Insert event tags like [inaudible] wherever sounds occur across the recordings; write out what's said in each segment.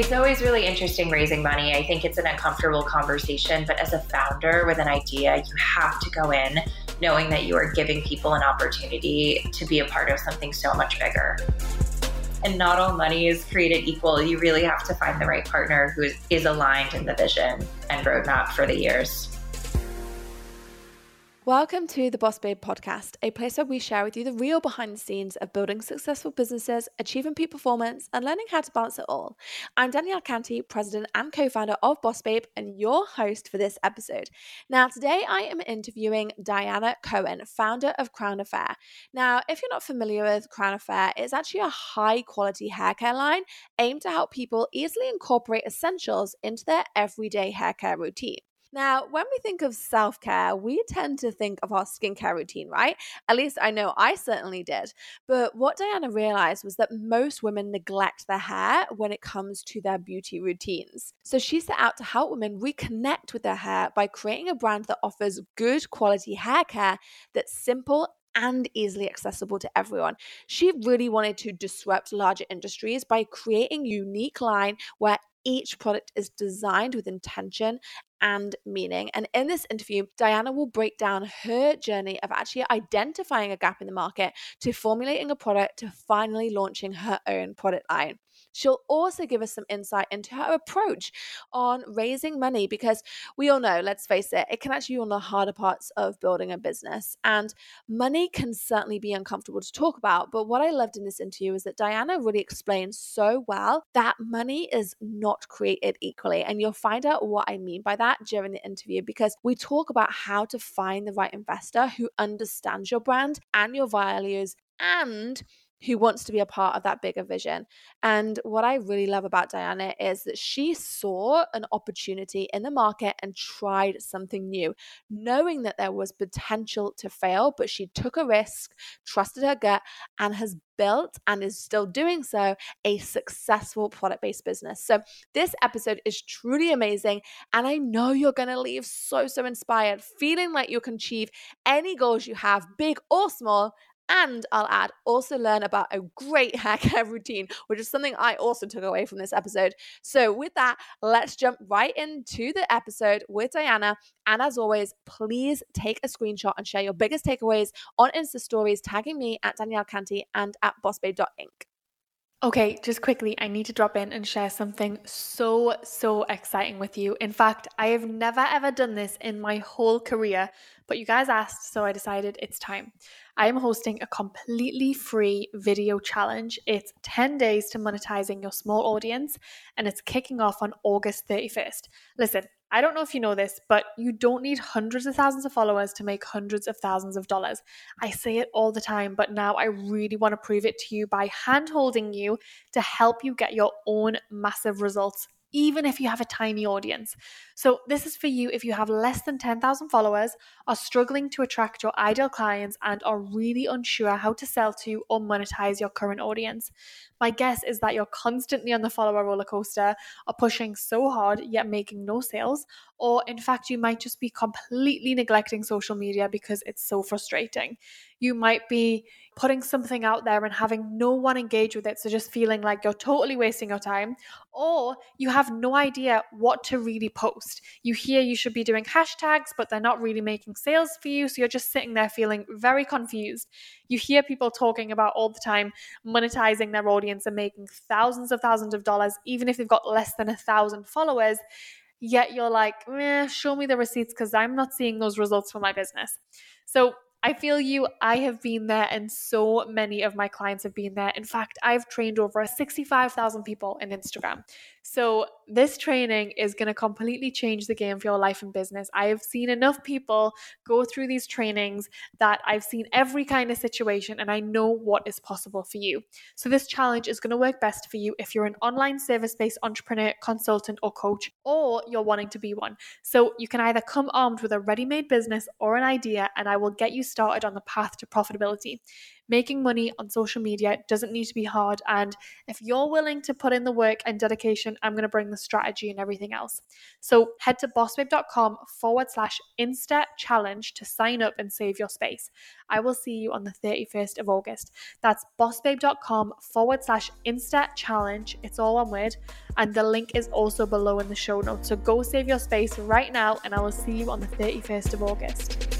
It's always really interesting raising money. I think it's an uncomfortable conversation, but as a founder with an idea, you have to go in knowing that you are giving people an opportunity to be a part of something so much bigger. And not all money is created equal. You really have to find the right partner who is aligned in the vision and roadmap for the years. Welcome to the Boss Babe podcast, a place where we share with you the real behind the scenes of building successful businesses, achieving peak performance, and learning how to balance it all. I'm Danielle Canty, president and co founder of Boss Babe, and your host for this episode. Now, today I am interviewing Dianna Cohen, founder of Crown Affair. Now, if you're not familiar with Crown Affair, it's actually a high quality hair care line aimed to help people easily incorporate essentials into their everyday hair care routine. Now, when we think of self care, we tend to think of our skincare routine, right? At least I know I certainly did. But what Dianna realized was that most women neglect their hair when it comes to their beauty routines. So she set out to help women reconnect with their hair by creating a brand that offers good quality hair care that's simple and easily accessible to everyone. She really wanted to disrupt larger industries by creating a unique line where each product is designed with intention and meaning. And in this interview, Dianna will break down her journey of actually identifying a gap in the market to formulating a product to finally launching her own product line. She'll also give us some insight into her approach on raising money because we all know, let's face it, it can actually be one of the harder parts of building a business. And money can certainly be uncomfortable to talk about. But what I loved in this interview is that Dianna really explains so well that money is not created equally. And you'll find out what I mean by that during the interview because we talk about how to find the right investor who understands your brand and your values and who wants to be a part of that bigger vision. And what I really love about Dianna is that she saw an opportunity in the market and tried something new, knowing that there was potential to fail, but she took a risk, trusted her gut, and has built and is still doing so a successful product based business. So, this episode is truly amazing. And I know you're going to leave so, so inspired, feeling like you can achieve any goals you have, big or small, and I'll add, also learn about a great [laughs] hair care routine, which is something I also took away from this episode. So, with that, let's jump right into the episode with Dianna. And as always, please take a screenshot and share your biggest takeaways on Insta stories, tagging me at Danielle Canty and at bossbabe.inc. Okay, just quickly, I need to drop in and share something so, so exciting with you. In fact, I have never ever done this in my whole career, but you guys asked, so I decided it's time. I am hosting a completely free video challenge. It's 10 days to monetizing your small audience, and it's kicking off on August 31st. Listen, I don't know if you know this, but you don't need hundreds of thousands of followers to make hundreds of thousands of dollars. I say it all the time, but now I really want to prove it to you by hand holding you to help you get your own massive results even if you have a tiny audience. So, this is for you if you have less than 10,000 followers, are struggling to attract your ideal clients, and are really unsure how to sell to or monetize your current audience. My guess is that you're constantly on the follower roller coaster, are pushing so hard yet making no sales, or in fact, you might just be completely neglecting social media because it's so frustrating. You might be putting something out there and having no one engage with it. So just feeling like you're totally wasting your time, or you have no idea what to really post. You hear you should be doing hashtags, but they're not really making sales for you. So you're just sitting there feeling very confused. You hear people talking about all the time monetizing their audience and making thousands of thousands of dollars, even if they've got less than a thousand followers yet you're like, show me the receipts because I'm not seeing those results for my business. So I feel you. I have been there, and so many of my clients have been there. In fact, I've trained over 65,000 people in Instagram. So, this training is going to completely change the game for your life and business. I have seen enough people go through these trainings that I've seen every kind of situation and I know what is possible for you. So, this challenge is going to work best for you if you're an online service based entrepreneur, consultant, or coach, or you're wanting to be one. So, you can either come armed with a ready made business or an idea, and I will get you started on the path to profitability. Making money on social media doesn't need to be hard. And if you're willing to put in the work and dedication, I'm going to bring the strategy and everything else. So head to bossbabe.com forward slash Insta challenge to sign up and save your space. I will see you on the 31st of August. That's bossbabe.com forward slash Insta challenge. It's all one word. And the link is also below in the show notes. So go save your space right now, and I will see you on the 31st of August.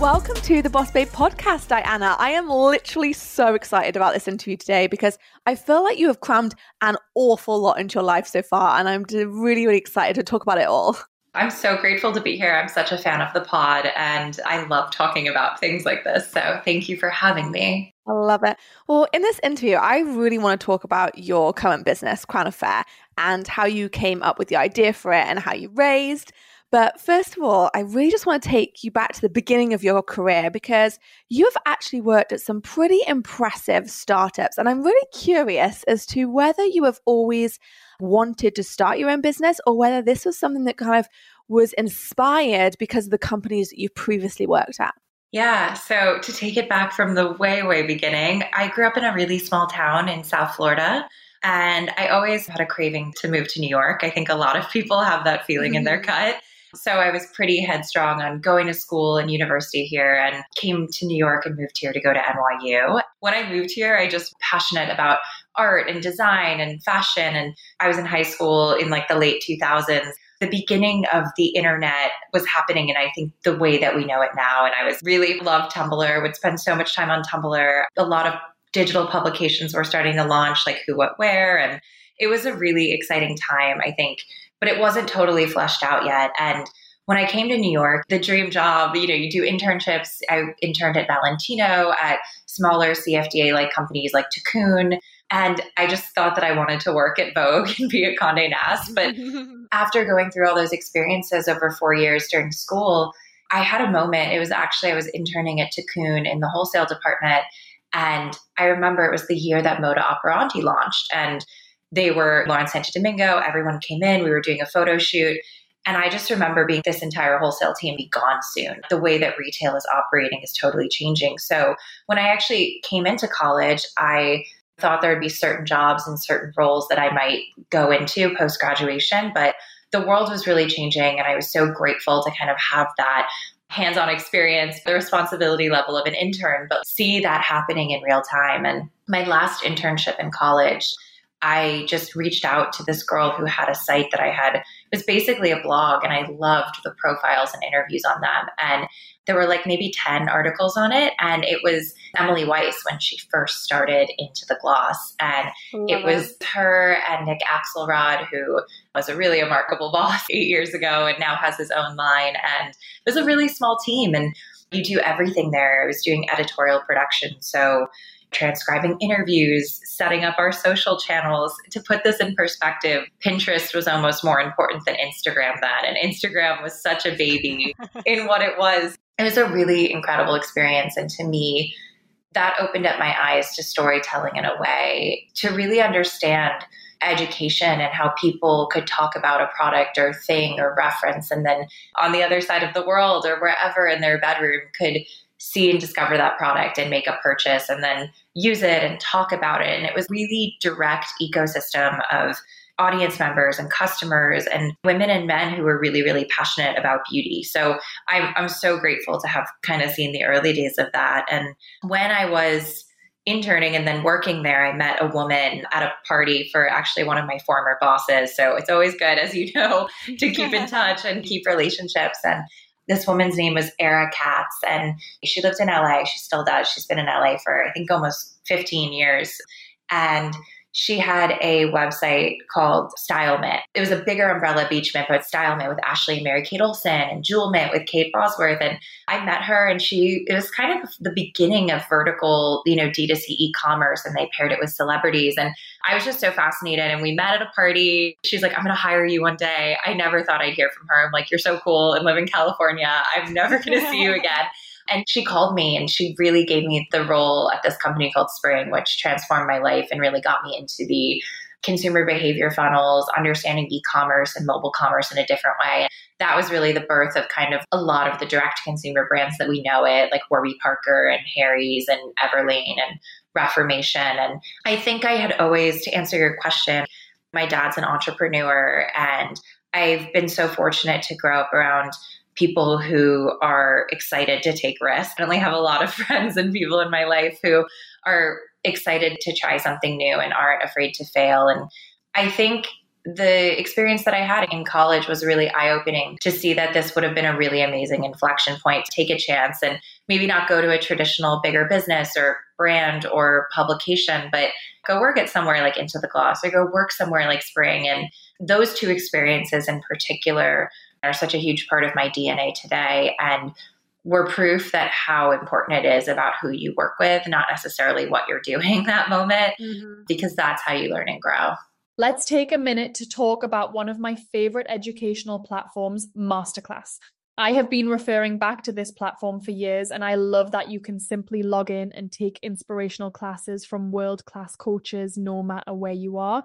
Welcome to the Boss Babe podcast, Dianna. I am literally so excited about this interview today because I feel like you have crammed an awful lot into your life so far, and I'm really, really excited to talk about it all. I'm so grateful to be here. I'm such a fan of the pod, and I love talking about things like this. So thank you for having me. I love it. Well, in this interview, I really want to talk about your current business, Crown Affair, and how you came up with the idea for it and how you raised but first of all, I really just want to take you back to the beginning of your career because you've actually worked at some pretty impressive startups. And I'm really curious as to whether you have always wanted to start your own business or whether this was something that kind of was inspired because of the companies that you've previously worked at. Yeah. So to take it back from the way, way beginning, I grew up in a really small town in South Florida. And I always had a craving to move to New York. I think a lot of people have that feeling mm-hmm. in their mm-hmm. gut. So I was pretty headstrong on going to school and university here and came to New York and moved here to go to NYU. When I moved here, I just passionate about art and design and fashion. And I was in high school in like the late 2000s the beginning of the internet was happening and I think the way that we know it now. And I was really loved Tumblr, would spend so much time on Tumblr. A lot of digital publications were starting to launch, like Who, What, Wear. And it was a really exciting time, I think, but it wasn't totally fleshed out yet. And when I came to New York, the dream job, you know, you do internships. I interned at Valentino, at smaller CFDA like companies like Tikkun. And I just thought that I wanted to work at Vogue [laughs] and be a Conde Nast. But [laughs] after going through all those experiences over four years during school, I had a moment. It was actually, I was interning at Tikkun in the wholesale department. And I remember it was the year that Moda Operandi launched. And they were Lauren Santo Domingo. Everyone came in. We were doing a photo shoot. And I just remember being this entire wholesale team be gone soon. The way that retail is operating is totally changing. So when I actually came into college, I thought there would be certain jobs and certain roles that I might go into post graduation. But the world was really changing. And I was so grateful to kind of have that hands on experience, the responsibility level of an intern, but see that happening in real time. And my last internship in college, I just reached out to this girl who had a site that I had. It was basically a blog, and I loved the profiles and interviews on them. And there were like maybe 10 articles on it. And it was Emily Weiss when she first started into the gloss. And it was her and Nick Axelrod, who was a really remarkable [laughs] boss eight years ago and now has his own line. And it was a really small team. And you do everything there. I was doing editorial production. So transcribing interviews, setting up our social channels. To put this in perspective, Pinterest was almost more important than Instagram then. And Instagram was such a baby [laughs] in what it was. It was a really incredible experience. And to me, that opened up my eyes to storytelling in a way to really understand education and how people could talk about a product or thing or reference. And then on the other side of the world or wherever in their bedroom could see and discover that product and make a purchase and then use it and talk about it. And it was really direct ecosystem of audience members and customers and women and men who were really, really passionate about beauty. So I'm, I'm so grateful to have kind of seen the early days of that. And when I was interning and then working there, I met a woman at a party for actually one of my former bosses. So it's always good, as you know, [laughs] to keep in [laughs] touch and keep relationships. And this woman's name was Ara Katz, and she lived in LA. She still does. She's been in LA for, I think, almost 15 years. And she had a website called Style Mint. It was a bigger umbrella BeachMint, but Style Mint with Ashley and Mary Kate Olsen and Jewel Mint with Kate Bosworth. And I met her and she, it was kind of the beginning of vertical, you know, D2C e-commerce and they paired it with celebrities. And I was just so fascinated. And we met at a party. She's like, I'm going to hire you one day. I never thought I'd hear from her. I'm like, you're so cool and live in California. I'm never going to see you [laughs] again. And she called me and she really gave me the role at this company called Spring, which transformed my life and really got me into the consumer behavior funnels, understanding e commerce and mobile commerce in a different way. That was really the birth of kind of a lot of the direct consumer brands that we know it, like Warby Parker and Harry's and Everlane and Reformation. And I think I had always, to answer your question, my dad's an entrepreneur and I've been so fortunate to grow up around people who are excited to take risks. I only have a lot of [laughs] friends and people in my life who are excited to try something new and aren't afraid to fail. And I think the experience that I had in college was really eye opening to see that this would have been a really amazing inflection point to take a chance and maybe not go to a traditional bigger business or brand or publication, but go work at somewhere like Into the Gloss or go work somewhere like Spring. And those two experiences in particular are such a huge part of my DNA today. And we're proof that how important it is about who you work with, not necessarily what you're doing [laughs] that moment, mm-hmm. because that's how you learn and grow. Let's take a minute to talk about one of my favorite educational platforms, Masterclass. I have been referring back to this platform for years, and I love that you can simply log in and take inspirational classes from world class coaches no matter where you are.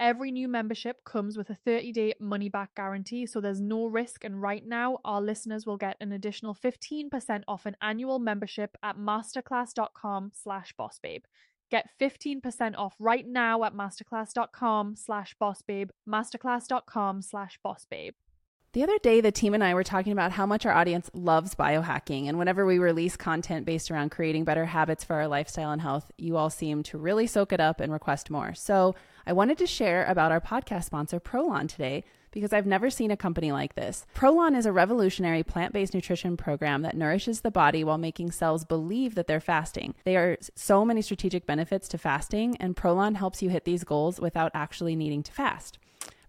Every new membership comes with a 30 day money back guarantee, so there's no risk. And right now, our listeners will get an additional 15% off an annual membership at masterclass.com slash bossbabe. Get 15% off right now at masterclass.com slash bossbabe, masterclass.com slash bossbabe. The other day, the team and I were talking about how much our audience loves biohacking. And whenever we release content based around creating better habits for our lifestyle and health, you all seem to really soak it up and request more. So I wanted to share about our podcast sponsor, Prolon, today because I've never seen a company like this. Prolon is a revolutionary plant based nutrition program that nourishes the body while making cells believe that they're fasting. There are so many strategic benefits to fasting, and Prolon helps you hit these goals without actually needing to fast.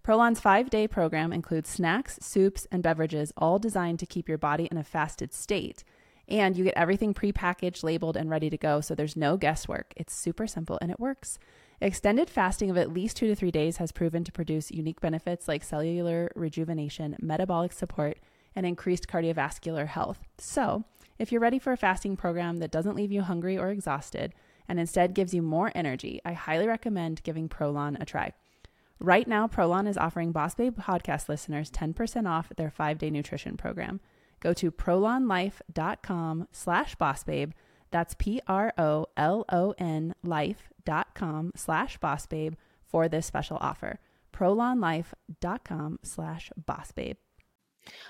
Prolon's five day program includes snacks, soups, and beverages, all designed to keep your body in a fasted state. And you get everything prepackaged, labeled, and ready to go, so there's no guesswork. It's super simple and it works. Extended fasting of at least two to three days has proven to produce unique benefits like cellular rejuvenation, metabolic support, and increased cardiovascular health. So, if you're ready for a fasting program that doesn't leave you hungry or exhausted and instead gives you more energy, I highly recommend giving Prolon a try. Right now, Prolon is offering Boss Babe podcast listeners 10% off their five-day nutrition program. Go to prolonlife.com slash bossbabe. That's P-R-O-L-O-N life.com slash boss babe for this special offer. prolonlife.com slash boss babe.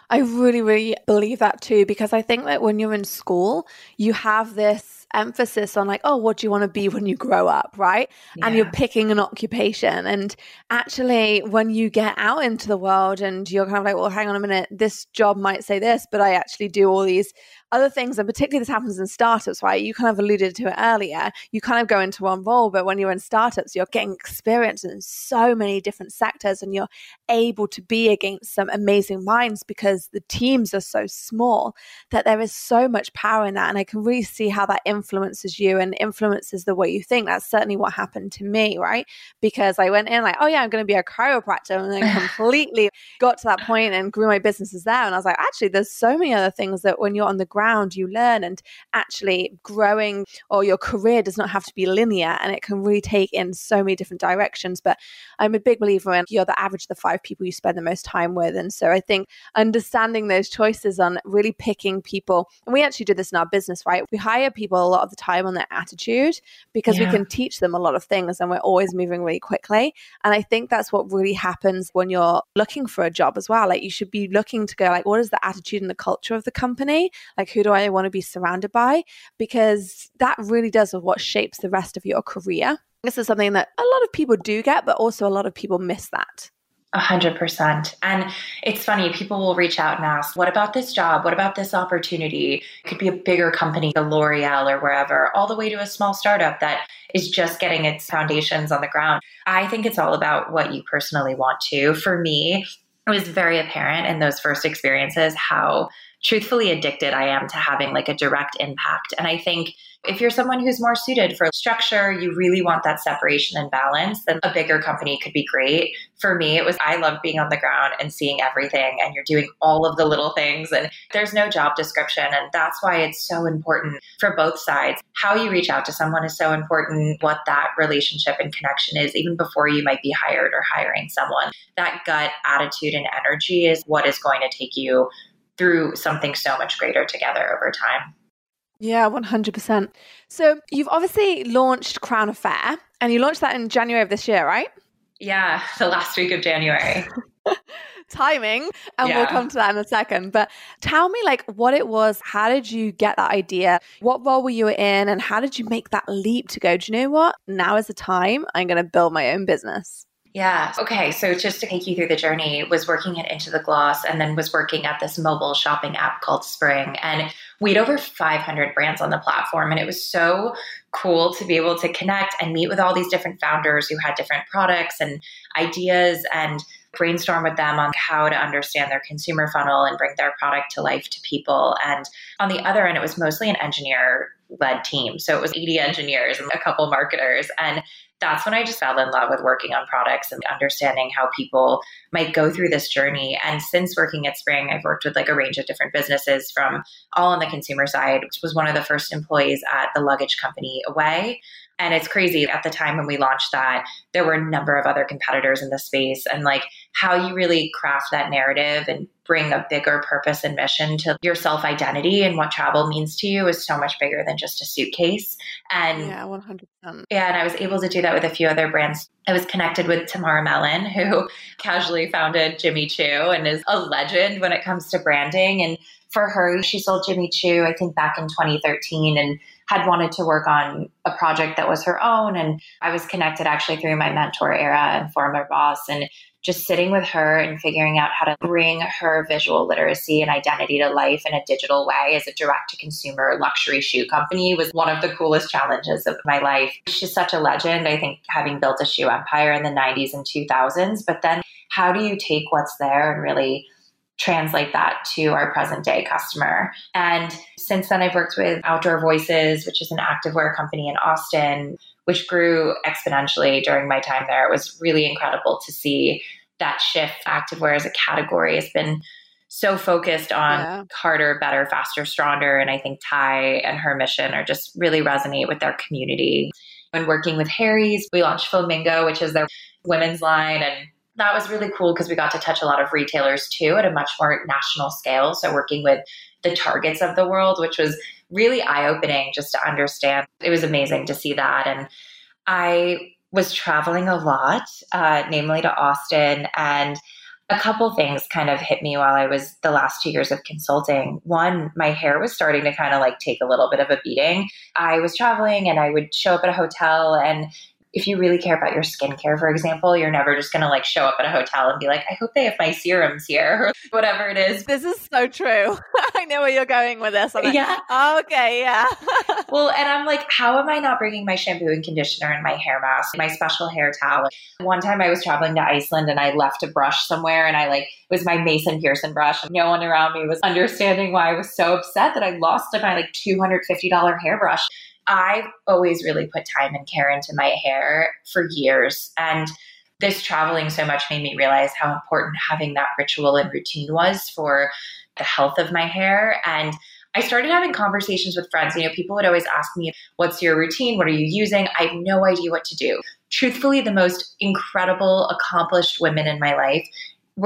I really, really believe that too, because I think that when you're in school, you have this emphasis on like, oh, what do you want to be when you grow up, right? Yeah. And you're picking an occupation. And actually, when you get out into the world and you're kind of like, well, hang on a minute, this job might say this, but I actually do all these other things, and particularly this happens in startups, right? You kind of alluded to it earlier. You kind of go into one role, but when you're in startups, you're getting experience in so many different sectors and you're able to be against some amazing minds because the teams are so small that there is so much power in that. And I can really see how that influences you and influences the way you think. That's certainly what happened to me, right? Because I went in like, oh yeah, I'm going to be a chiropractor, and then [laughs] completely got to that point and grew my businesses there. And I was like, actually, there's so many other things that when you're on the ground, you learn, and actually growing or your career does not have to be linear, and it can really take in so many different directions. But I'm a big believer in you're the average of the five people you spend the most time with, and so I think understanding those choices on really picking people, and we actually do this in our business, right? We hire people a lot of the time on their attitude because yeah. we can teach them a lot of things and we're always moving really quickly. And I think that's what really happens when you're looking for a job as well. Like you should be looking to go like, what is the attitude and the culture of the company? Like who do I want to be surrounded by? Because that really does what shapes the rest of your career. This is something that a lot of people do get, but also a lot of people miss that. Hundred percent. And it's funny, people will reach out and ask, what about this job? What about this opportunity? It could be a bigger company, a L'Oreal or wherever, all the way to a small startup that is just getting its foundations on the ground. I think it's all about what you personally want to. For me, it was very apparent in those first experiences how truthfully addicted I am to having like a direct impact. And I think if you're someone who's more suited for structure, you really want that separation and balance, then a bigger company could be great. For me, it was I love being on the ground and seeing everything, and you're doing all of the little things, and there's no job description. And that's why it's so important for both sides. How you reach out to someone is so important, what that relationship and connection is, even before you might be hired or hiring someone. That gut attitude and energy is what is going to take you through something so much greater together over time. Yeah, 100%. So you've obviously launched Crown Affair and you launched that in January of this year, right? Yeah, [laughs] the last week of January. [laughs] Timing, and yeah. we'll come to that in a second. But tell me, like, what it was. How did you get that idea? What role were you in, and how did you make that leap to go? Do you know what? Now is the time. I'm going to build my own business. Yeah. Okay. So just to take you through the journey, was working at Into the Gloss and then was working at this mobile shopping app called Spring. And we had over 500 brands on the platform. And it was so cool to be able to connect and meet with all these different founders who had different products and ideas and brainstorm with them on how to understand their consumer funnel and bring their product to life to people. And on the other end, it was mostly an engineer led team. So it was 80 engineers and a couple marketers. And that's when I just fell in love with working on products and understanding how people might go through this journey. And since working at Spring, I've worked with like a range of different businesses from all on the consumer side, which was one of the first employees at the luggage company Away. And it's crazy at the time when we launched that, there were a number of other competitors in the space. And like how you really craft that narrative and bring a bigger purpose and mission to your self identity and what travel means to you is so much bigger than just a suitcase. And yeah, 100%. Yeah. And I was able to do that with a few other brands. I was connected with Tamara Mellon, who [laughs] casually founded Jimmy Choo and is a legend when it comes to branding. And for her, she sold Jimmy Choo, I think back in 2013. And had wanted to work on a project that was her own. And I was connected actually through my mentor Ara and former boss. And just sitting with her and figuring out how to bring her visual literacy and identity to life in a digital way as a direct to consumer luxury shoe company was one of the coolest challenges of my life. She's such a legend, I think, having built a shoe empire in the 90s and 2000s. But then how do you take what's there and really translate that to our present day customer. And since then, I've worked with Outdoor Voices, which is an activewear company in Austin, which grew exponentially during my time there. It was really incredible to see that shift. Activewear as a category has been so focused on yeah. harder, better, faster, stronger. And I think Ty and her mission are just really resonate with their community. When working with Harry's, we launched Flamingo, which is their women's line, and that was really cool because we got to touch a lot of retailers too at a much more national scale. So working with the targets of the world, which was really eye opening just to understand. It was amazing to see that. And I was traveling a lot, uh, namely to Austin, and a couple things kind of hit me while I was the last two years of consulting. One, my hair was starting to kind of like take a little bit of a beating. I was traveling and I would show up at a hotel and if you really care about your skincare, for example, you're never just going to like show up at a hotel and be like, I hope they have my serums here or [laughs] whatever it is. This is so true. [laughs] I know where you're going with this. Like, yeah. okay. Yeah. [laughs] well, and I'm like, how am I not bringing my shampoo and conditioner and my hair mask, my special hair towel? One time I was traveling to Iceland and I left a brush somewhere and I like, it was my Mason Pearson brush. No one around me was understanding why I was so upset that I lost my like $250 hairbrush. I've always really put time and care into my hair for years. And this traveling so much made me realize how important having that ritual and routine was for the health of my hair. And I started having conversations with friends. You know, people would always ask me, What's your routine? What are you using? I have no idea what to do. Truthfully, the most incredible, accomplished women in my life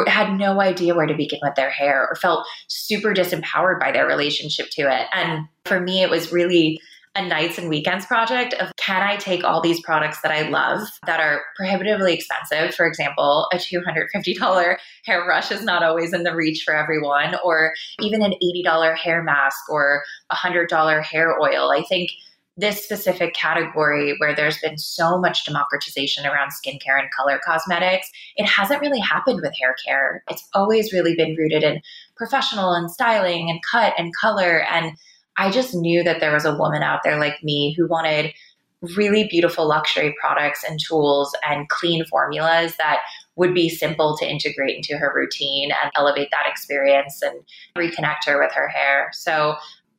had no idea where to begin with their hair or felt super disempowered by their relationship to it. And for me, it was really a nights and weekends project of can I take all these products that I love that are prohibitively expensive? For example, a $250 hairbrush is not always in the reach for everyone, or even an $80 hair mask or a $100 hair oil. I think this specific category where there's been so much democratization around skincare and color cosmetics, it hasn't really happened with hair care. It's always really been rooted in professional and styling and cut and color and I just knew that there was a woman out there like me who wanted really beautiful luxury products and tools and clean formulas that would be simple to integrate into her routine and elevate that experience and reconnect her with her hair. So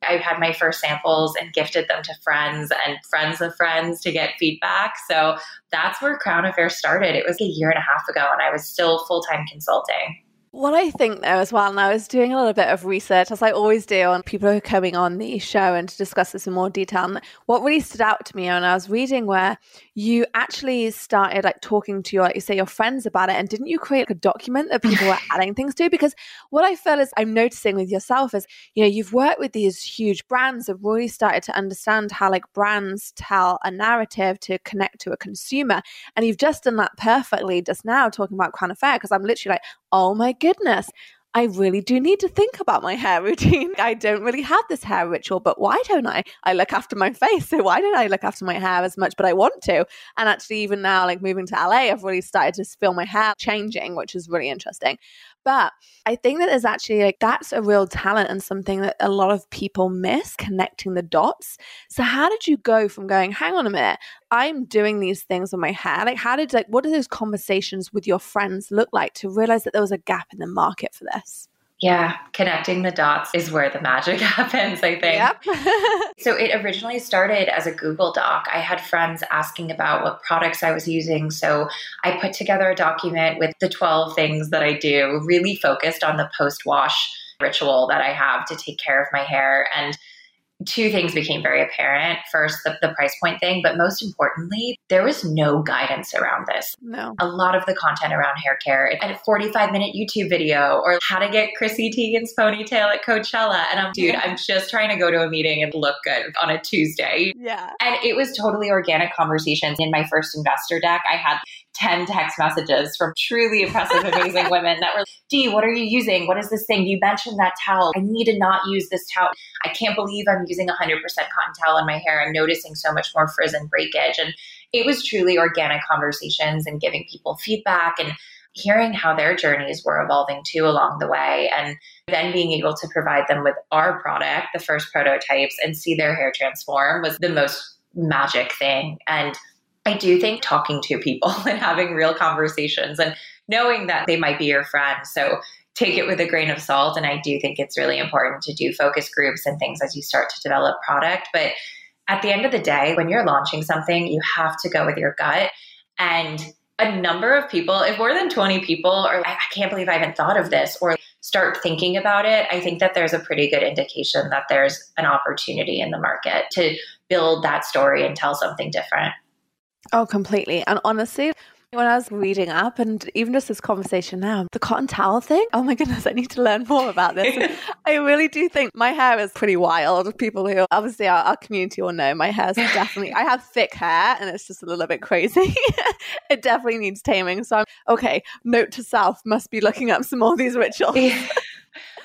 I had my first samples and gifted them to friends and friends of friends to get feedback. So that's where Crown Affair started. It was a year and a half ago, and I was still full time consulting. What I think though as well, and I was doing a little bit of research as I always do on people who are coming on the show and to discuss this in more detail. And what really stood out to me when I was reading where you actually started like talking to your, like you say, your friends about it, and didn't you create like, a document that people were [laughs] adding things to? Because what I feel is I'm noticing with yourself is, you know, you've worked with these huge brands have really started to understand how like brands tell a narrative to connect to a consumer, and you've just done that perfectly just now talking about Crown Affair because I'm literally like, oh my goodness, I really do need to think about my hair routine. [laughs] I don't really have this hair ritual, but why don't I? I look after my face, so why don't I look after my hair as much? But I want to. And actually, even now, like moving to LA, I've really started to feel my hair changing, which is really interesting. But I think that there's actually like that's a real talent and something that a lot of people miss connecting the dots. So how did you go from going, hang on a minute, I'm doing these things with my hair? Like how did like what do those conversations with your friends look like to realize that there was a gap in the market for this? Yeah, connecting the dots is where the magic [laughs] happens, I think. Yep. [laughs] so it originally started as a Google Doc. I had friends asking about what products I was using. So I put together a document with the 12 things that I do, really focused on the post wash ritual that I have to take care of my hair. And two things became very apparent. First, the, the, price point thing, but most importantly, there was no guidance around this. No. A lot of the content around hair care, a 45 minute YouTube video, or how to get Chrissy Teigen's ponytail at Coachella. And I'm, dude, I'm just trying to go to a meeting and look good on a Tuesday. Yeah. And it was totally organic conversations. In my first investor deck, I had 10 text messages from truly impressive, amazing [laughs] women that were, Dee, what are you using? What is this thing? You mentioned that towel. I need to not use this towel. I can't believe I'm using 100% cotton towel in my hair. I'm noticing so much more frizz and breakage. And it was truly organic conversations and giving people feedback and hearing how their journeys were evolving too along the way. And then being able to provide them with our product, the first prototypes, and see their hair transform was the most magic thing. And I do think talking to people [laughs] and having real conversations and knowing that they might be your friend. So take it with a grain of salt. And I do think it's really important to do focus groups and things as you start to develop product. But at the end of the day, when you're launching something, you have to go with your gut. And a number of people, if more than 20 people are like, I can't believe I haven't thought of this, or start thinking about it, I think that there's a pretty good indication that there's an opportunity in the market to build that story and tell something different. Oh, completely. And honestly, when I was reading up and even just this conversation now, the cotton towel thing, oh my goodness, I need to learn more about this. [laughs] I really do think my hair is pretty wild. People who obviously our, our community will know my hair is [laughs] definitely, I have thick hair and it's just a little bit crazy. [laughs] it definitely needs taming. So I'm okay. Note to self must be looking up some more of these rituals.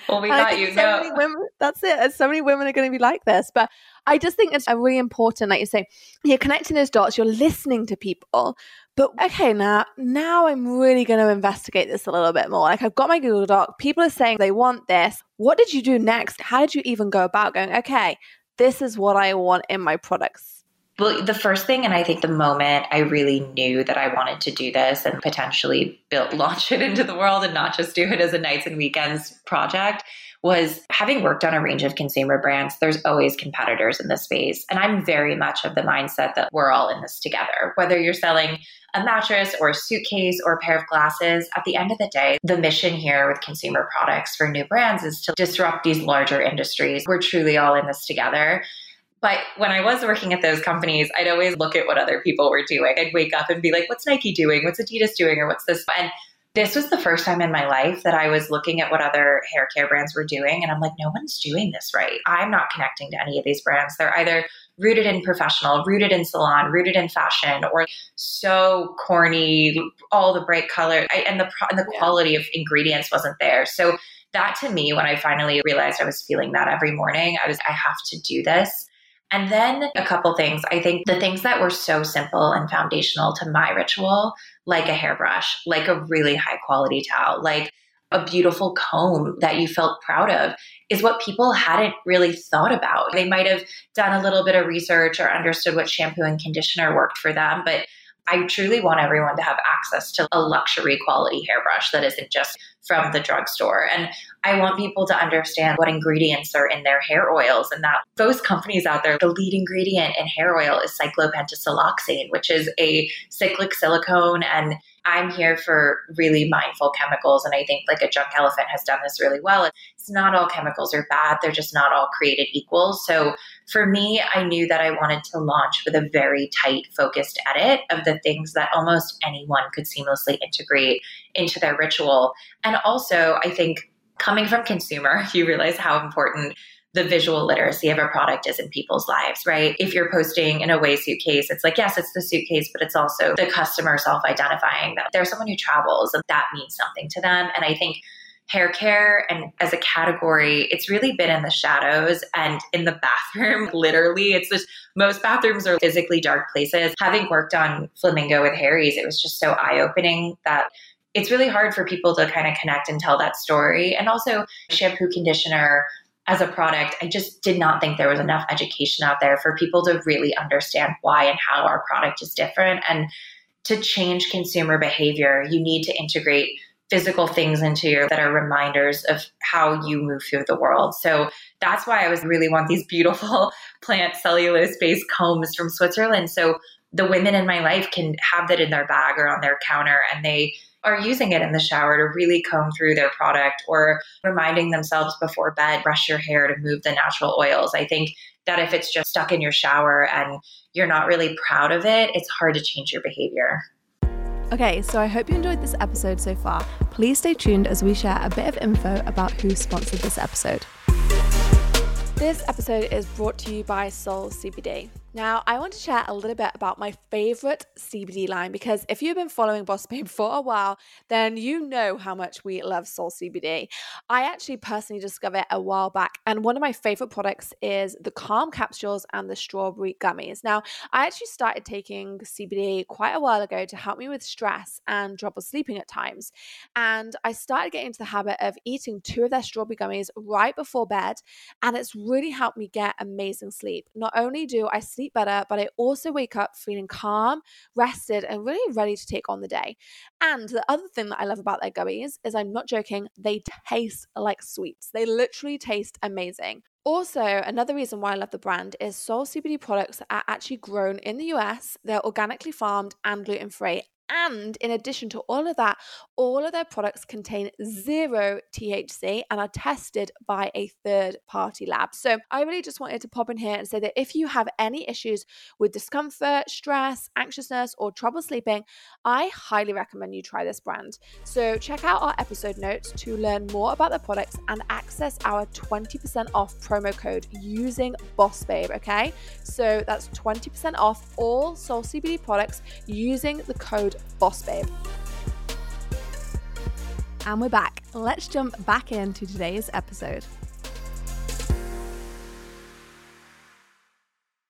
Well, we you. So many women, that's it. So many women are going to be like this. But I just think it's really important, like you say, you're connecting those dots, you're listening to people. But okay, now now I'm really going to investigate this a little bit more. Like I've got my Google Doc. People are saying they want this. What did you do next? How did you even go about going, okay, this is what I want in my products? Well, the first thing, and I think the moment I really knew that I wanted to do this and potentially build, [laughs] launch it into the world and not just do it as a nights and weekends project was having worked on a range of consumer brands, there's always competitors in this space. And I'm very much of the mindset that we're all in this together. Whether you're selling a mattress or a suitcase or a pair of glasses, at the end of the day, the mission here with consumer products for new brands is to disrupt these larger industries. We're truly all in this together. But when I was working at those companies, I'd always look at what other people were doing. I'd wake up and be like, what's Nike doing? What's Adidas doing? Or what's this? And this was the first time in my life that I was looking at what other hair care brands were doing. And I'm like, no one's doing this right. I'm not connecting to any of these brands. They're either rooted in professional, rooted in salon, rooted in fashion, or so corny, all the bright color, I, and the and the quality of ingredients wasn't there. So that to me, when I finally realized I was feeling that every morning, I was I have to do this. And then a couple things. I think the things that were so simple and foundational to my ritual, like a hairbrush, like a really high quality towel, like a beautiful comb that you felt proud of, is what people hadn't really thought about. They might have done a little bit of research or understood what shampoo and conditioner worked for them, but I truly want everyone to have access to a luxury quality hairbrush that isn't just from the drugstore. And I want people to understand what ingredients are in their hair oils and that those companies out there, the lead ingredient in hair oil is cyclopentasiloxane, which is a cyclic silicone and I'm here for really mindful chemicals. And I think like a Drunk Elephant has done this really well. It's not all chemicals are bad, they're just not all created equal. So for me, I knew that I wanted to launch with a very tight, focused edit of the things that almost anyone could seamlessly integrate into their ritual. And also, I think coming from consumer, [laughs] you realize how important the visual literacy of a product is in people's lives, right? If you're posting in away suitcase, it's like, yes, it's the suitcase, but it's also the customer self identifying that they're someone who travels and that means something to them. And I think hair care and as a category, it's really been in the shadows and in the [laughs] bathroom. Literally, it's just most bathrooms are physically dark places. Having worked on Flamingo with Harry's, it was just so eye opening that it's really hard for people to kind of connect and tell that story. And also, shampoo, conditioner, as a product, I just did not think there was enough education out there for people to really understand why and how our product is different. And to change consumer behavior, you need to integrate physical things into your that are reminders of how you move through the world. So that's why I was really want these beautiful [laughs] plant cellulose based combs from Switzerland. So the women in my life can have that in their bag or on their counter and they are using it in the shower to really comb through their product or reminding themselves before bed, brush your hair to move the natural oils. I think that if it's just stuck in your shower and you're not really proud of it, it's hard to change your behavior. Okay, so I hope you enjoyed this episode so far. Please stay tuned as we share a bit of info about who sponsored this episode. This episode is brought to you by Soul CBD. Now, I want to share a little bit about my favorite CBD line because if you've been following Boss Babe [laughs] for a while, then you know how much we love Soul CBD. I actually personally discovered it a while back, and one of my favorite products is the Calm capsules and the strawberry gummies. Now, I actually started taking CBD quite a while ago to help me with stress and trouble sleeping at times. And I started getting into the habit of eating two of their strawberry gummies right before bed, and it's really helped me get amazing sleep. Not only do I sleep sleep better, but I also wake up feeling calm, rested, and really ready to take on the day. And the other thing that I love about their gummies is I'm not joking, they taste like sweets. They literally taste amazing. Also, another reason why I love the brand is Soul CBD products are actually grown in the US, they're organically farmed and gluten free, and in addition to all of that, all of their products contain zero THC and are tested by a third party lab. So I really just wanted to pop in here and say that if you have any issues with discomfort, stress, anxiousness, or trouble sleeping, I highly recommend you try this brand. So check out our episode notes to learn more about the products and access our 20% off promo code using Boss Babe, okay? So that's 20% off all Soul CBD products using the code Boss Babe. And we're back. Let's jump back into today's episode.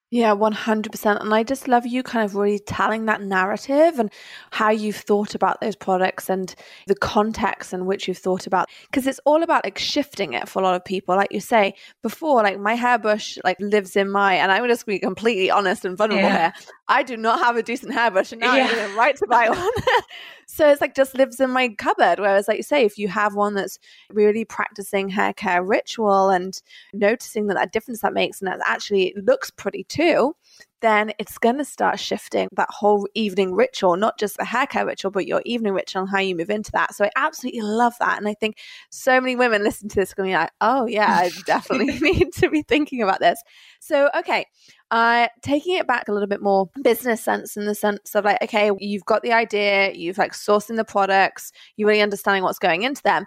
Yeah, 100%. And I just love you kind of really telling that narrative and how you've thought about those products and the context in which you've thought about because it's all about like shifting it for a lot of people. Like you say before, like my hairbrush like lives in my and I'm just be completely honest and vulnerable yeah. here. I do not have a decent hairbrush and now yeah. I'm going to right to buy one. [laughs] so it's like just lives in my cupboard. Whereas, like you say, if you have one that's really practicing hair care ritual and noticing that that difference that makes and that actually looks pretty too, then it's going to start shifting that whole evening ritual, not just the hair care ritual, but your evening ritual and how you move into that. So I absolutely love that. And I think so many women listen to this going to be like, oh, yeah, I definitely [laughs] need to be thinking about this. So, okay, uh, taking it back a little bit more business sense in the sense of like, okay, you've got the idea, you've like sourcing the products, you're really understanding what's going into them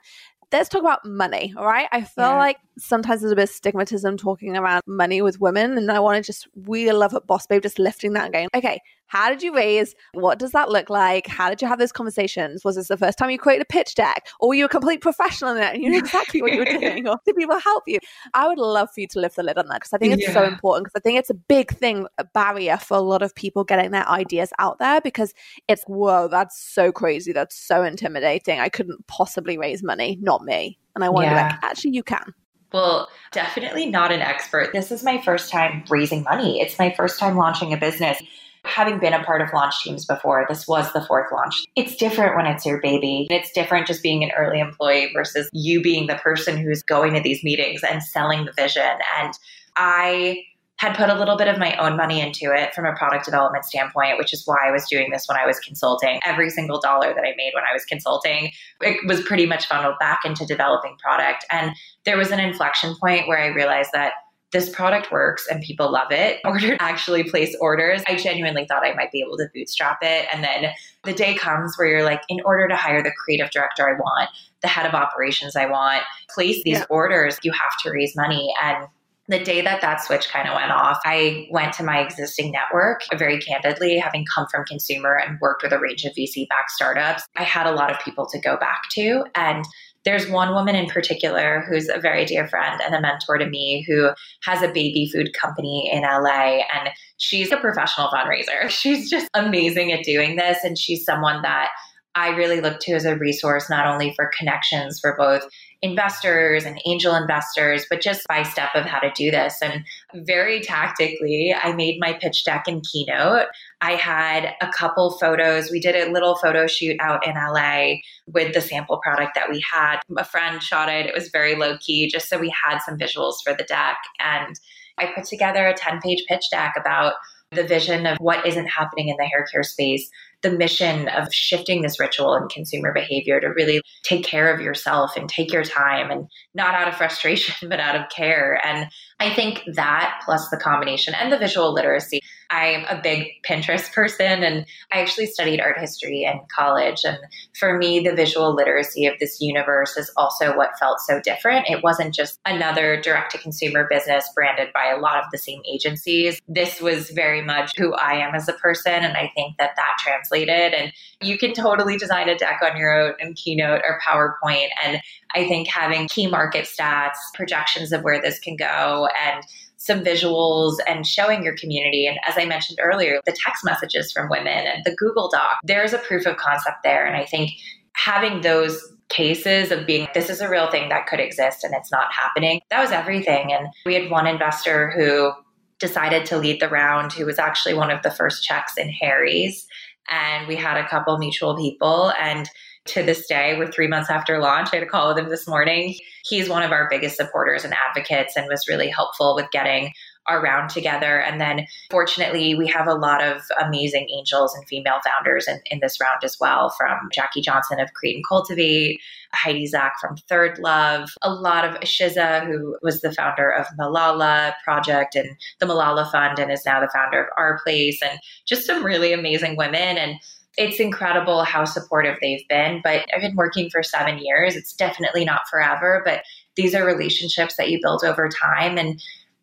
let's talk about money. All right. I feel yeah. like sometimes there's a bit of stigmatism talking around money with women. And I want to just, we love at Boss Babe just lifting that and going, okay, how did you raise? What does that look like? How did you have those conversations? Was this the first time you created a pitch deck? Or were you a complete professional in it and you knew [laughs] exactly what you were doing? Or did people help you? I would love for you to lift the lid on that because I think it's yeah. so important because I think it's a big thing, a barrier for a lot of people getting their ideas out there because it's, whoa, that's so crazy. That's so intimidating. I couldn't possibly raise money, not me. And I want to yeah. be like, actually, you can. Well, definitely not an expert. This is my first time raising money. It's my first time launching a business. Having been a part of launch teams before, this was the fourth launch. It's different when it's your baby. It's different just being an early employee versus you being the person who's going to these meetings and selling the vision. And I had put a little bit of my own money into it from a product development standpoint, which is why I was doing this when I was consulting. Every single dollar that I made when I was consulting, it was pretty much funneled back into developing product. And there was an inflection point where I realized that this product works and people love it. [laughs] In order actually place orders, I genuinely thought I might be able to bootstrap it. And then the day comes where you're like, in order to hire the creative director I want, the head of operations I want, place these yeah. orders, you have to raise money. And the day that that switch kind of went off, I went to my existing network very candidly, having come from consumer and worked with a range of VC backed startups. I had a lot of people to go back to. And there's one woman in particular who's a very dear friend and a mentor to me who has a baby food company in LA and she's a professional fundraiser. [laughs] She's just amazing at doing this and she's someone that I really look to as a resource not only for connections for both investors and angel investors, but just by step of how to do this. And very tactically, I made my pitch deck in Keynote. I had a couple photos. We did a little photo shoot out in LA with the sample product that we had. A friend shot it. It was very low key, just so we had some visuals for the deck. And I put together a 10 page pitch deck about the vision of what isn't happening in the hair care space the mission of shifting this ritual and consumer behavior to really take care of yourself and take your time and not out of frustration, [laughs] but out of care. And I think that plus the combination and the visual literacy. I'm a big Pinterest person and I actually studied art history in college. And for me, the visual literacy of this universe is also what felt so different. It wasn't just another direct to consumer business branded by a lot of the same agencies. This was very much who I am as a person. And I think that that translated. And you can totally design a deck on your own in Keynote or PowerPoint. And I think having key market stats, projections of where this can go, and some visuals and showing your community. And as I mentioned earlier, the text messages from women and the Google Doc, there's a proof of concept there. And I think having those cases of being this is a real thing that could exist and it's not happening, that was everything. And we had one investor who decided to lead the round who was actually one of the first checks in Harry's. And we had a couple mutual people and to this day, we're three months after launch. I had a call with him this morning. He's one of our biggest supporters and advocates and was really helpful with getting our round together. And then fortunately, we have a lot of amazing angels and female founders in, in this round as well, from Jackie Johnson of Create and Cultivate, Heidi Zak from Third Love, a lot of Shiza, who was the founder of Malala Project and the Malala Fund and is now the founder of Our Place, and just some really amazing women. And it's incredible how supportive they've been. But I've been working for seven years. It's definitely not forever, but these are relationships that you build over time. And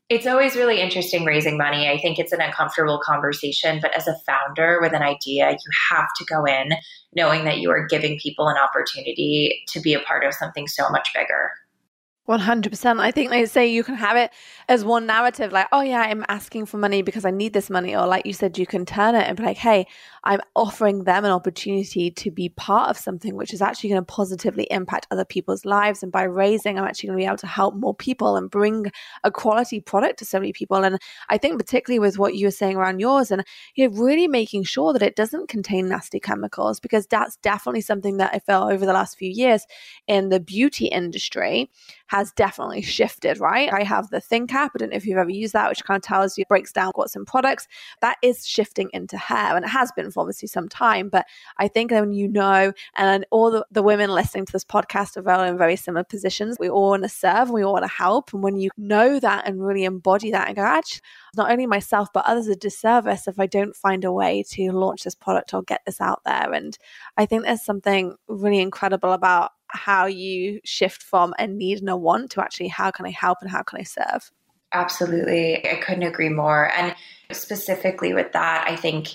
It's always really interesting raising money. I think it's an uncomfortable conversation, but as a founder with an idea, you have to go in knowing that you are giving people an opportunity to be a part of something so much bigger. 100%. I think they say you can have it as one narrative, like, oh, yeah, I'm asking for money because I need this money. Or, like you said, you can turn it and be like, hey, I'm offering them an opportunity to be part of something which is actually going to positively impact other people's lives. And by raising, I'm actually going to be able to help more people and bring a quality product to so many people. And I think, particularly with what you were saying around yours, and you know, really making sure that it doesn't contain nasty chemicals, because that's definitely something that I felt over the last few years in the beauty industry has definitely shifted, right? I have the ThinkApp. I don't know if you've ever used that, which kind of tells you, breaks down what's in products. That is shifting into hair, and it has been for obviously some time. But I think when you know, and all the, the women listening to this podcast are all in very similar positions, we all want to serve, we all want to help. And when you know that and really embody that and go, actually, not only myself, but others a disservice if I don't find a way to launch this product or get this out there. And I think there's something really incredible about how you shift from a need and a want to actually how can I help and how can I serve? Absolutely. I couldn't agree more. And specifically with that, I think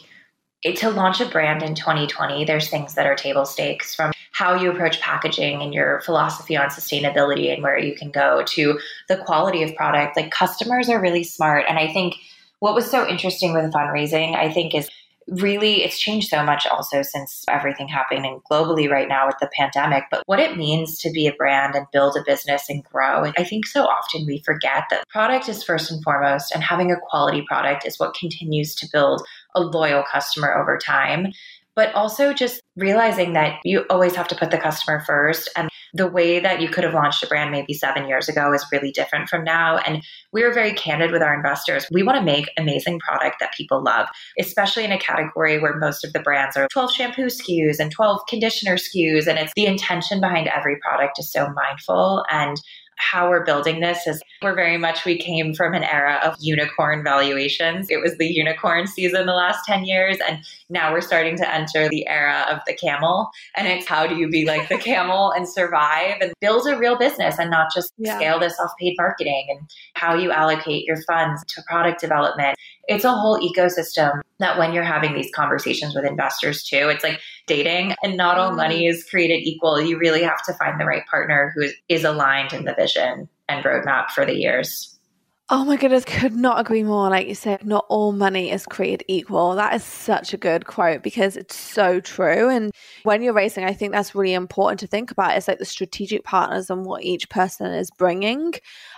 it, to launch a brand in 2020, there's things that are table stakes from how you approach packaging and your philosophy on sustainability and where you can go to the quality of product. Like customers are really smart. And I think what was so interesting with fundraising, I think, is really it's changed so much also since everything happening globally right now with the pandemic but what it means to be a brand and build a business and grow i think so often we forget that product is first and foremost and having a quality product is what continues to build a loyal customer over time but also just realizing that you always have to put the customer first and the way that you could have launched a brand maybe seven years ago is really different from now. And we are very candid with our investors. We want to make amazing product that people love, especially in a category where most of the brands are 12 shampoo SKUs and 12 conditioner SKUs. And it's the intention behind every product is so mindful and how we're building this is we're very much we came from an era of unicorn valuations. It was the unicorn season the last 10 years and now we're starting to enter the era of the camel and it's how do you be like the [laughs] camel and survive and build a real business and not just yeah. scale this off paid marketing and how you allocate your funds to product development. It's a whole ecosystem that when you're having these conversations with investors too, it's like dating and not all money mm. is created equal. You really have to find the right partner who is aligned in the vision and roadmap for the years. Oh my goodness, could not agree more. Like you said, not all money is created equal. That is such a good quote because it's so true. And when you're racing, I think that's really important to think about. It's like the strategic partners and what each person is bringing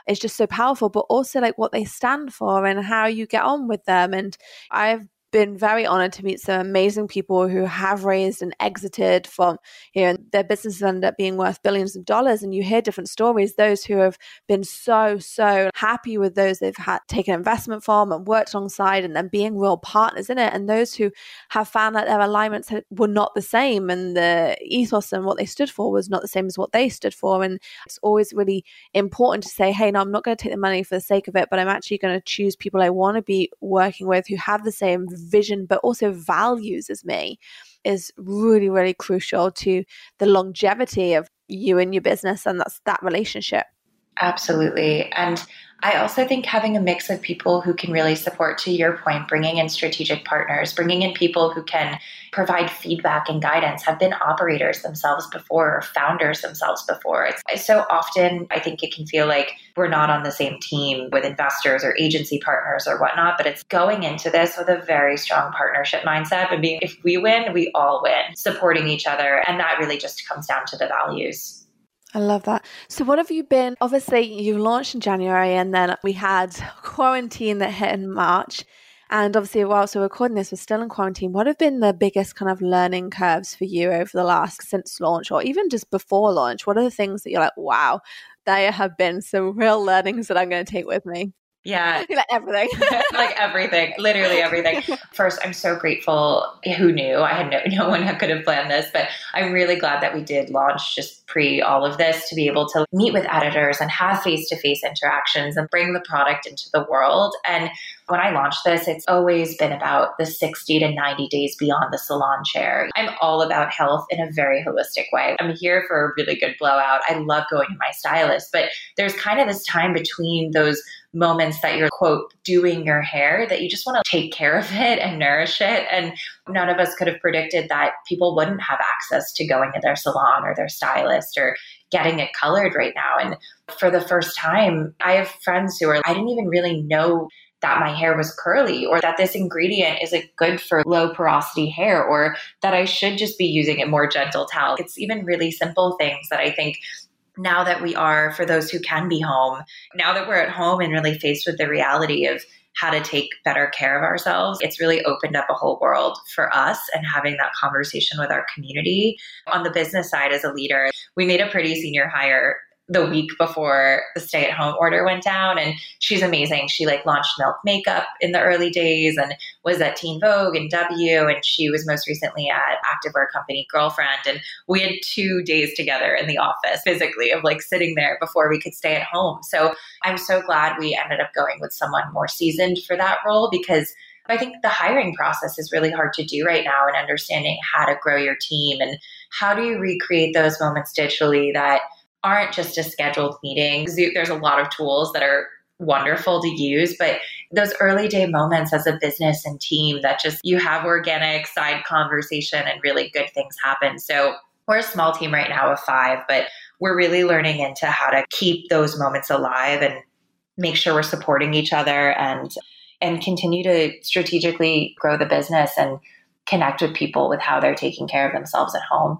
is just so powerful, but also like what they stand for and how you get on with them. And I've been very honored to meet some amazing people who have raised and exited from, you know, their businesses end up being worth billions of dollars. And you hear different stories, those who have been so, so happy with those they've had taken investment from and worked alongside and then being real partners in it. And those who have found that their alignments were not the same and the ethos and what they stood for was not the same as what they stood for. And it's always really important to say, hey, no, I'm not going to take the money for the sake of it, but I'm actually going to choose people I want to be working with who have the same vision, but also values as me is really, really crucial to the longevity of you and your business and that's that relationship. Absolutely. And I also think having a mix of people who can really support, to your point, bringing in strategic partners, bringing in people who can provide feedback and guidance, have been operators themselves before or founders themselves before. It's so often, I think it can feel like we're not on the same team with investors or agency partners or whatnot, but it's going into this with a very strong partnership mindset and being, if we win, we all win, supporting each other. And that really just comes down to the values. I love that. So, what have you been? Obviously, you launched in January, and then we had quarantine that hit in March. And obviously, whilst we're recording this, we're still in quarantine. What have been the biggest kind of learning curves for you over the last since launch, or even just before launch? What are the things that you're like, wow, there have been some real learnings that I'm going to take with me? Yeah. [laughs] like everything. [laughs] like everything, literally everything. First, I'm so grateful. Who knew? I had no, [laughs] no one could have planned this, but I'm really glad that we did launch just pre all of this to be able to meet with editors and have face to face interactions and bring the product into the world. And when I launched this, it's always been about the 60 to 90 days beyond the salon chair. I'm all about health in a very holistic way. I'm here for a really good blowout. I love going to my stylist, but there's kind of this time between those moments that you're quote doing your hair that you just want to take care of it and nourish it and none of us could have predicted that people wouldn't have access to going to their salon or their stylist or getting it colored right now and for the first time i have friends who are i didn't even really know that my hair was curly or that this ingredient isn't good for low porosity hair or that I should just be using a more gentle towel. It's even really simple things that I think now that we are, for those who can be home, now that we're at home and really faced with the reality of how to take better care of ourselves, it's really opened up a whole world for us and having that conversation with our community. On the business side, as a leader, we made a pretty senior hire the week before the stay at home order went down and she's amazing. She like launched milk makeup in the early days and was at teen vogue and w and she was most recently at activewear company girlfriend and we had two days together in the office physically of like sitting there before we could stay at home. So i'm so glad we ended up going with someone more seasoned for that role because I think the hiring process is really hard to do right now and understanding how to grow your team and how do you recreate those moments digitally that aren't just a scheduled meeting. There's a lot of tools that are wonderful to use, but those early day moments as a business and team that just you have organic side conversation and really good things happen. So we're a small team right now of five, but we're really learning into how to keep those moments alive and make sure we're supporting each other and and continue to strategically grow the business and connect with people with how they're taking care of themselves at home.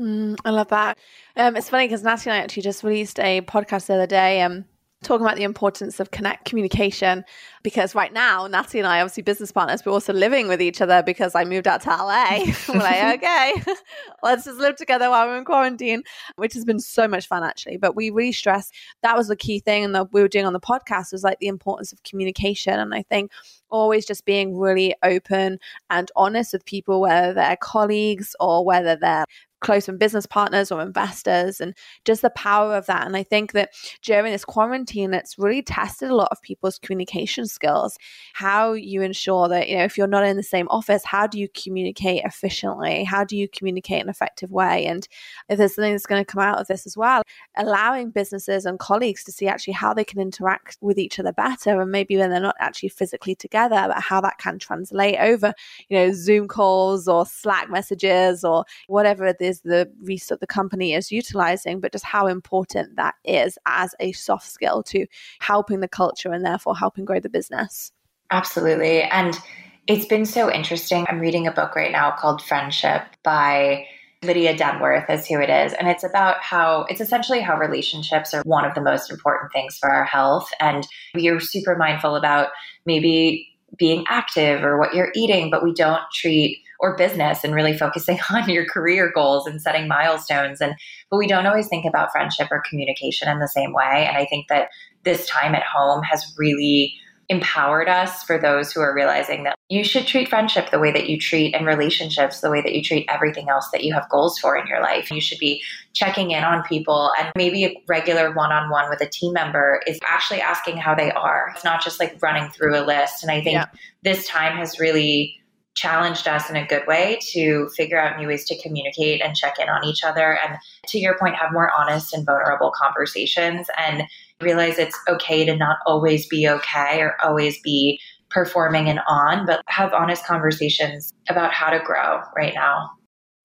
Mm, I love that. Um, it's funny because Natalie and I actually just released a podcast the other day. Um, talking about the importance of connect communication because right now Natalie and I obviously business partners we're also living with each other because I moved out to LA [laughs] we're like [laughs] okay [laughs] let's just live together while we're in quarantine which has been so much fun actually but we really stressed that was the key thing and that we were doing on the podcast was like the importance of communication and I think always just being really open and honest with people whether they're colleagues or whether they're close and business partners or investors and just the power of that. And i think that during this quarantine it's really tested a lot of people's communication skills. How you ensure that you know if you're not in the same office how do you communicate efficiently? How do you communicate in an effective way? And if there's something that's going to come out of this as well allowing businesses and colleagues to see actually how they can interact with each other better and maybe when they're not actually physically together but how that can translate over you know zoom calls or slack messages or whatever it is the research the company is utilizing, but just how important that is as a soft skill to helping the culture and therefore helping grow the business. Absolutely. And it's been so interesting. I'm reading a book right now called Friendship by Lydia Denworth is who it is. And it's about how it's essentially how relationships are one of the most important things for our health. And we are super mindful about maybe being active or what you're eating, but we don't treat or business and really focusing [laughs] on your career goals and setting milestones and but we don't always think about friendship or communication in the same way and i think that this time at home has really empowered us for those who are realizing that you should treat friendship the way that you treat and relationships the way that you treat everything else that you have goals for in your life. You should be checking in on people and maybe a regular one on one with a team member is actually asking how they are. It's not just like running through a list. And I think yeah. this time has really challenged us in a good way to figure out new ways to communicate and check in on each other. And to your point, have more honest and vulnerable conversations and realize it's okay to not always be okay or always be performing and on, but have honest conversations about how to grow right now.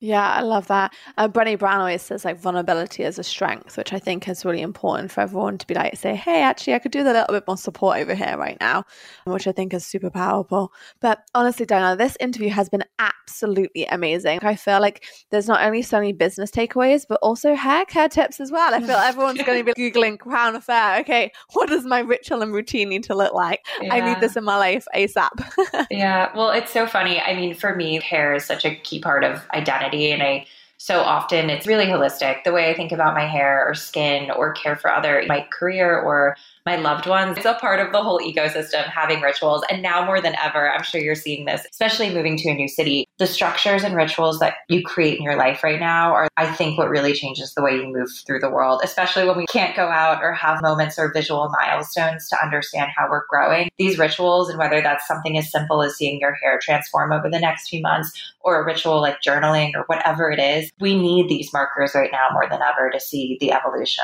Yeah, I love that. Uh, Brené Brown always says like vulnerability is a strength, which I think is really important for everyone to be like, say, hey, actually, I could do a little bit more support over here right now, which I think is super powerful. But honestly, Dianna, this interview has been absolutely amazing. I feel like there's not only so many business takeaways, but also hair care tips as well. I feel [laughs] everyone's going to be Googling Crown Affair. Okay, what does my ritual and routine need to look like? Yeah. I need this in my life ASAP. [laughs] yeah, well, it's so funny. I mean, for me, hair is such a key part of identity and I so often it's really holistic. The way I think about my hair or skin or care for other, my career or my loved ones. It's a part of the whole ecosystem having rituals. And now more than ever, I'm sure you're seeing this, especially moving to a new city. The structures and rituals that you create in your life right now are, I think, what really changes the way you move through the world, especially when we can't go out or have moments or visual milestones to understand how we're growing. These rituals, and whether that's something as simple as seeing your hair transform over the next few months or a ritual like journaling or whatever it is, we need these markers right now more than ever to see the evolution.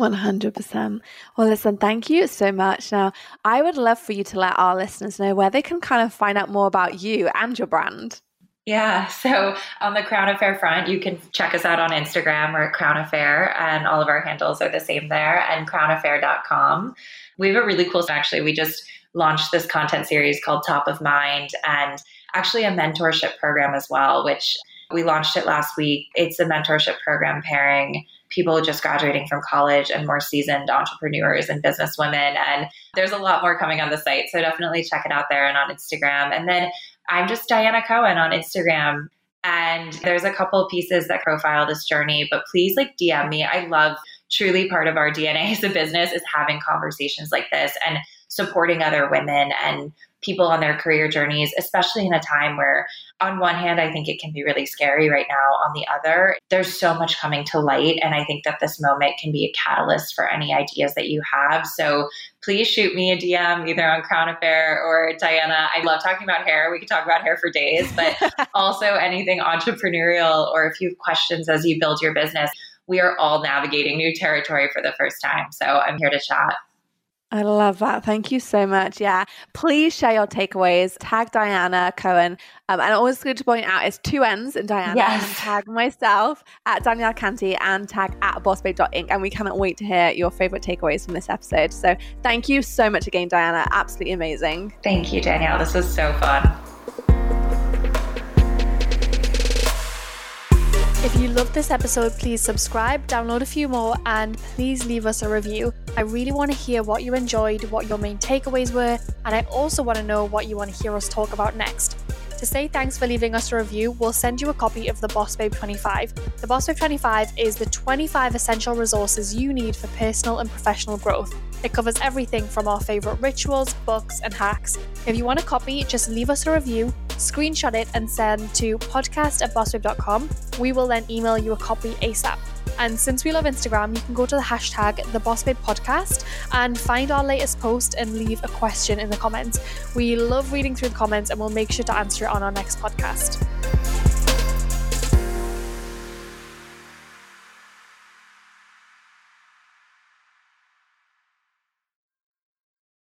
100%. Well, listen, thank you so much. Now, I would love for you to let our listeners know where they can kind of find out more about you and your brand. Yeah. [laughs] So on the Crown Affair front, you can check us out on Instagram. We're Crown Affair, and all of our handles are the same there, and crownaffair.com. We have a really cool, actually, we just launched this content series called Top of Mind and actually a mentorship program as well, which we launched it last week. It's a mentorship program pairing people just graduating from college and more seasoned entrepreneurs and businesswomen. And there's a lot more coming on the site. So definitely check it out there and on Instagram. And then I'm just Dianna Cohen on Instagram. And there's a couple pieces that profile this journey, but please like DM me. I love truly part of our DNA as a business is having conversations like this and supporting other women and people on their career journeys, especially in a time where, on one hand, I think it can be really scary right now. On the other, there's so much coming to light. And I think that this moment can be a catalyst for any ideas that you have. So please shoot me a DM either on Crown Affair or Dianna. I love talking about hair. We could talk about hair for days, but [laughs] also anything entrepreneurial or if you have questions as you build your business. We are all navigating new territory for the first time. So I'm here to chat. I love that. Thank you so much. Yeah. Please share your takeaways. Tag Dianna Cohen. Um, and always good to point out it's two N's in Dianna. Yes. And [laughs] tag myself at Danielle Canty and tag at bossbabe.inc. And we cannot wait to hear your favorite takeaways from this episode. So thank you so much again, Dianna. Absolutely amazing. Thank you, Danielle. This was so fun. If you loved this episode, please subscribe, download a few more, and please leave us a review. I really want to hear what you enjoyed, what your main takeaways were, and I also want to know what you want to hear us talk about next. To say thanks for leaving us a review, we'll send you a copy of the Boss Babe 25. The Boss Babe 25 is the 25 essential resources you need for personal and professional growth. It covers everything from our favourite rituals, books, and hacks. If you want a copy, just leave us a review, screenshot it, and send to podcast at bossbabe.com. We will then email you a copy ASAP. And since we love Instagram, you can go to the hashtag the Boss Babe Podcast and find our latest post and leave a question in the comments. We love reading through the comments and we'll make sure to answer it on our next podcast.